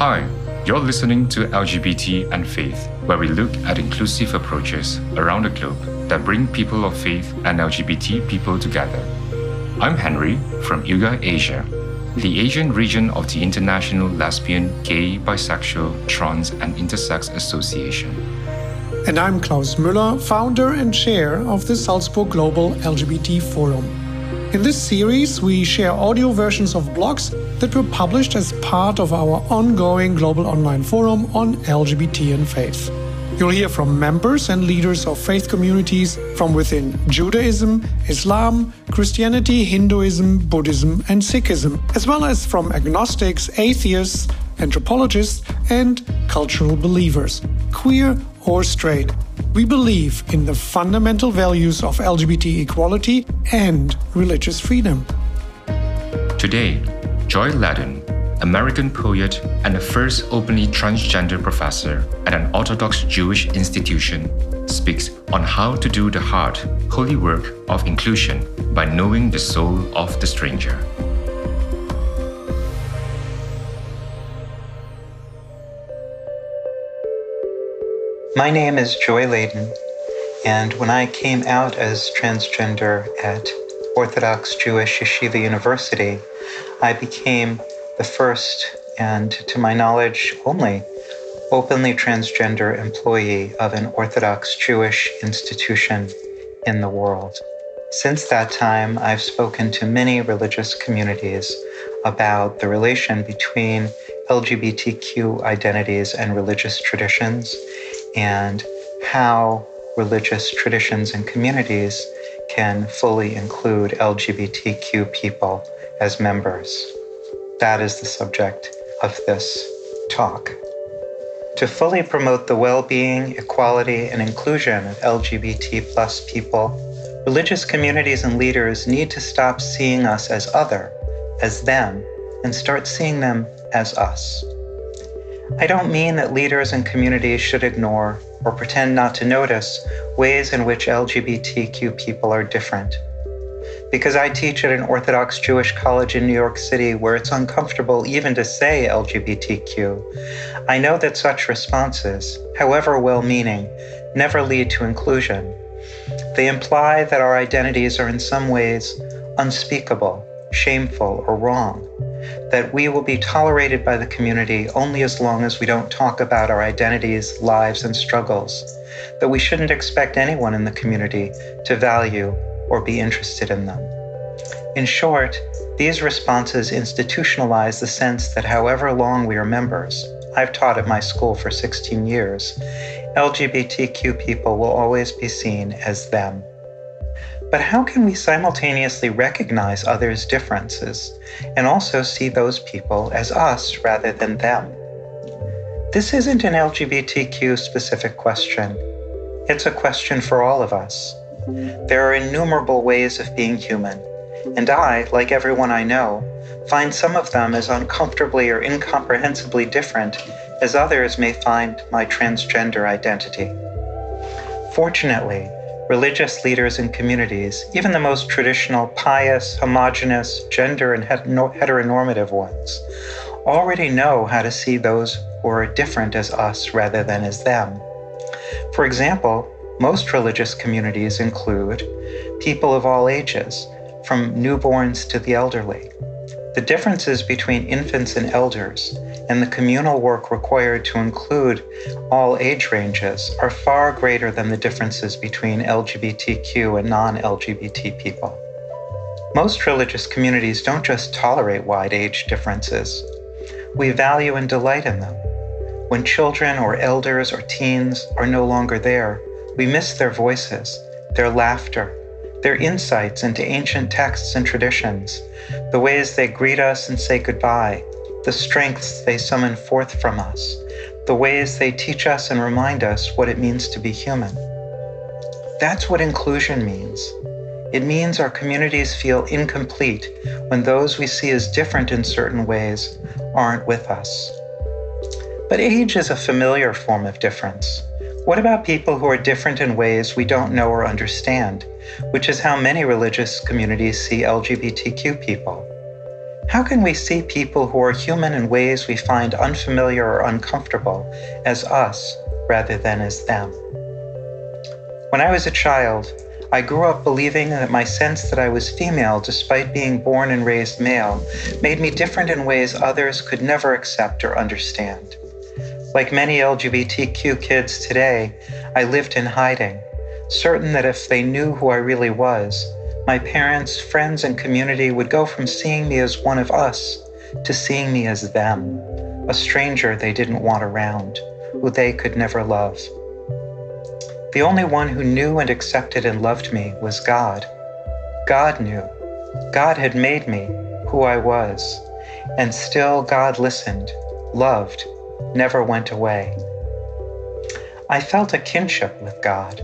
Hi, you're listening to LGBT and Faith, where we look at inclusive approaches around the globe that bring people of faith and LGBT people together. I'm Henry from ILGA Asia, the Asian region of the International Lesbian, Gay, Bisexual, Trans, and Intersex Association. And I'm Klaus Müller, founder and chair of the Salzburg Global LGBT Forum. In this series, we share audio versions of blogs that were published as part of our ongoing global online forum on LGBT and faith. You'll hear from members and leaders of faith communities from within Judaism, Islam, Christianity, Hinduism, Buddhism, and Sikhism, as well as from agnostics, atheists, anthropologists, and cultural believers, queer or straight. We believe in the fundamental values of LGBT equality and religious freedom. Today, Joy Ladin, American poet and the first openly transgender professor at an Orthodox Jewish institution, speaks on how to do the hard, holy work of inclusion by knowing the soul of the stranger. My name is Joy Ladin, and when I came out as transgender at Orthodox Jewish Yeshiva University, I became the first and, to my knowledge, only openly transgender employee of an Orthodox Jewish institution in the world. Since that time, I've spoken to many religious communities about the relation between LGBTQ identities and religious traditions and how religious traditions and communities can fully include LGBTQ people as members. That is the subject of this talk. To fully promote the well being, equality, and inclusion of LGBT plus people, religious communities and leaders need to stop seeing us as other, as them, and start seeing them as us. I don't mean that leaders and communities should ignore or pretend not to notice ways in which LGBTQ people are different because I teach at an Orthodox Jewish college in New York City where it's uncomfortable even to say LGBTQ, I know that such responses, however well meaning, never lead to inclusion. They imply that our identities are in some ways unspeakable, shameful, or wrong, that we will be tolerated by the community only as long as we don't talk about our identities, lives, and struggles, that we shouldn't expect anyone in the community to value or be interested in them. In short, these responses institutionalize the sense that however long we are members, I've taught at my school for 16 years, LGBTQ people will always be seen as them. But how can we simultaneously recognize others' differences and also see those people as us rather than them? This isn't an LGBTQ specific question. It's a question for all of us. There are innumerable ways of being human, and I, like everyone I know, find some of them as uncomfortably or incomprehensibly different as others may find my transgender identity. Fortunately, religious leaders and communities, even the most traditional, pious, homogenous, gender and heteronormative ones, already know how to see those who are different as us rather than as them. For example, most religious communities include people of all ages, from newborns to the elderly. The differences between infants and elders and the communal work required to include all age ranges are far greater than the differences between LGBTQ and non LGBT people. Most religious communities don't just tolerate wide age differences, we value and delight in them. When children or elders or teens are no longer there, we miss their voices, their laughter, their insights into ancient texts and traditions, the ways they greet us and say goodbye, the strengths they summon forth from us, the ways they teach us and remind us what it means to be human. That's what inclusion means. It means our communities feel incomplete when those we see as different in certain ways aren't with us. But age is a familiar form of difference. What about people who are different in ways we don't know or understand, which is how many religious communities see LGBTQ people? How can we see people who are human in ways we find unfamiliar or uncomfortable as us rather than as them? When I was a child, I grew up believing that my sense that I was female, despite being born and raised male, made me different in ways others could never accept or understand. Like many LGBTQ kids today, I lived in hiding, certain that if they knew who I really was, my parents, friends, and community would go from seeing me as one of us to seeing me as them, a stranger they didn't want around, who they could never love. The only one who knew and accepted and loved me was God. God knew. God had made me who I was, and still God listened, loved, never went away. I felt a kinship with God.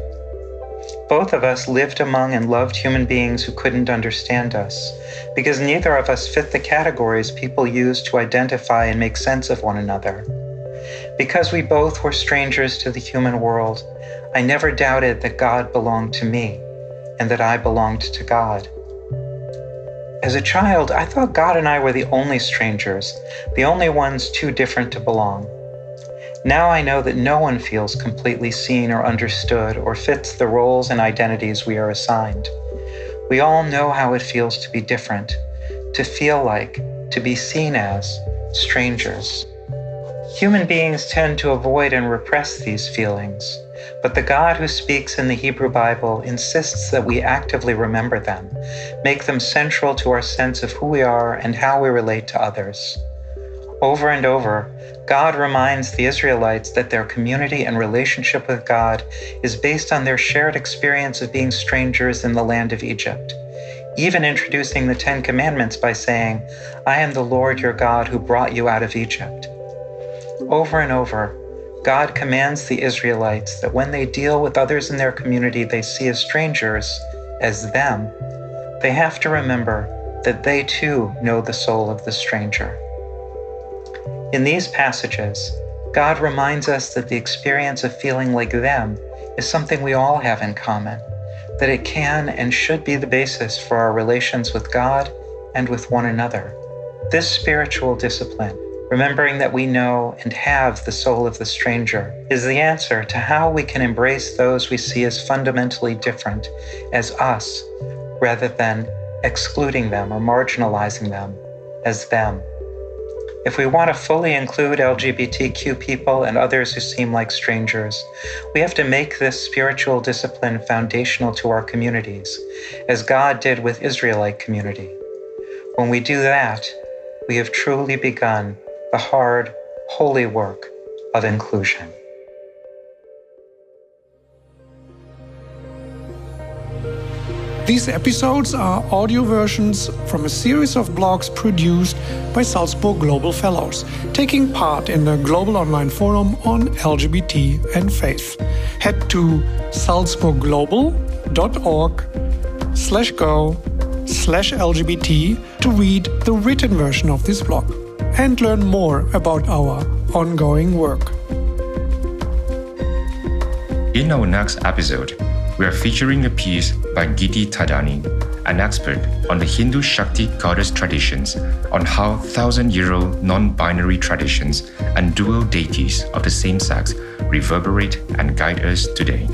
Both of us lived among and loved human beings who couldn't understand us, because neither of us fit the categories people use to identify and make sense of one another. Because we both were strangers to the human world, I never doubted that God belonged to me and that I belonged to God. As a child, I thought God and I were the only strangers, the only ones too different to belong. Now I know that no one feels completely seen or understood or fits the roles and identities we are assigned. We all know how it feels to be different, to feel like, to be seen as strangers. Human beings tend to avoid and repress these feelings, but the God who speaks in the Hebrew Bible insists that we actively remember them, make them central to our sense of who we are and how we relate to others. Over and over, God reminds the Israelites that their community and relationship with God is based on their shared experience of being strangers in the land of Egypt, even introducing the Ten Commandments by saying, I am the Lord your God who brought you out of Egypt. Over and over, God commands the Israelites that when they deal with others in their community they see as strangers, as them, they have to remember that they too know the soul of the stranger. In these passages, God reminds us that the experience of feeling like them is something we all have in common, that it can and should be the basis for our relations with God and with one another. This spiritual discipline, remembering that we know and have the soul of the stranger, is the answer to how we can embrace those we see as fundamentally different as us, rather than excluding them or marginalizing them as them. If we want to fully include LGBTQ people and others who seem like strangers, we have to make this spiritual discipline foundational to our communities, as God did with Israelite community. When we do that, we have truly begun the hard, holy work of inclusion. These episodes are audio versions from a series of blogs produced by Salzburg Global Fellows, taking part in the Global Online Forum on LGBT and Faith. Head to salzburgglobal.org slash go slash LGBT to read the written version of this blog and learn more about our ongoing work. In our next episode, we are featuring a piece by Giti Thadani, an expert on the Hindu Shakti goddess traditions, on how thousand year old non binary traditions and dual deities of the same sex reverberate and guide us today.